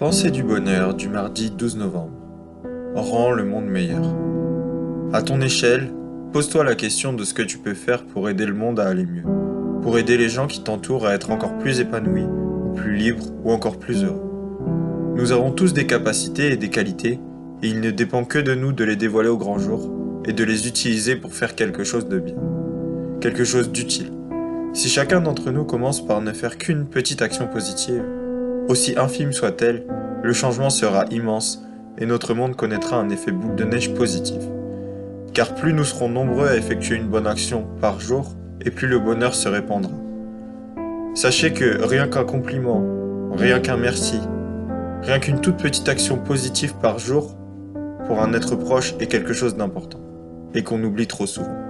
Pensée du bonheur du mardi 12 novembre. Rends le monde meilleur. À ton échelle, pose-toi la question de ce que tu peux faire pour aider le monde à aller mieux, pour aider les gens qui t'entourent à être encore plus épanouis, ou plus libres, ou encore plus heureux. Nous avons tous des capacités et des qualités, et il ne dépend que de nous de les dévoiler au grand jour, et de les utiliser pour faire quelque chose de bien, quelque chose d'utile. Si chacun d'entre nous commence par ne faire qu'une petite action positive, aussi infime soit-elle, le changement sera immense et notre monde connaîtra un effet boule de neige positif. Car plus nous serons nombreux à effectuer une bonne action par jour, et plus le bonheur se répandra. Sachez que rien qu'un compliment, rien qu'un merci, rien qu'une toute petite action positive par jour, pour un être proche est quelque chose d'important, et qu'on oublie trop souvent.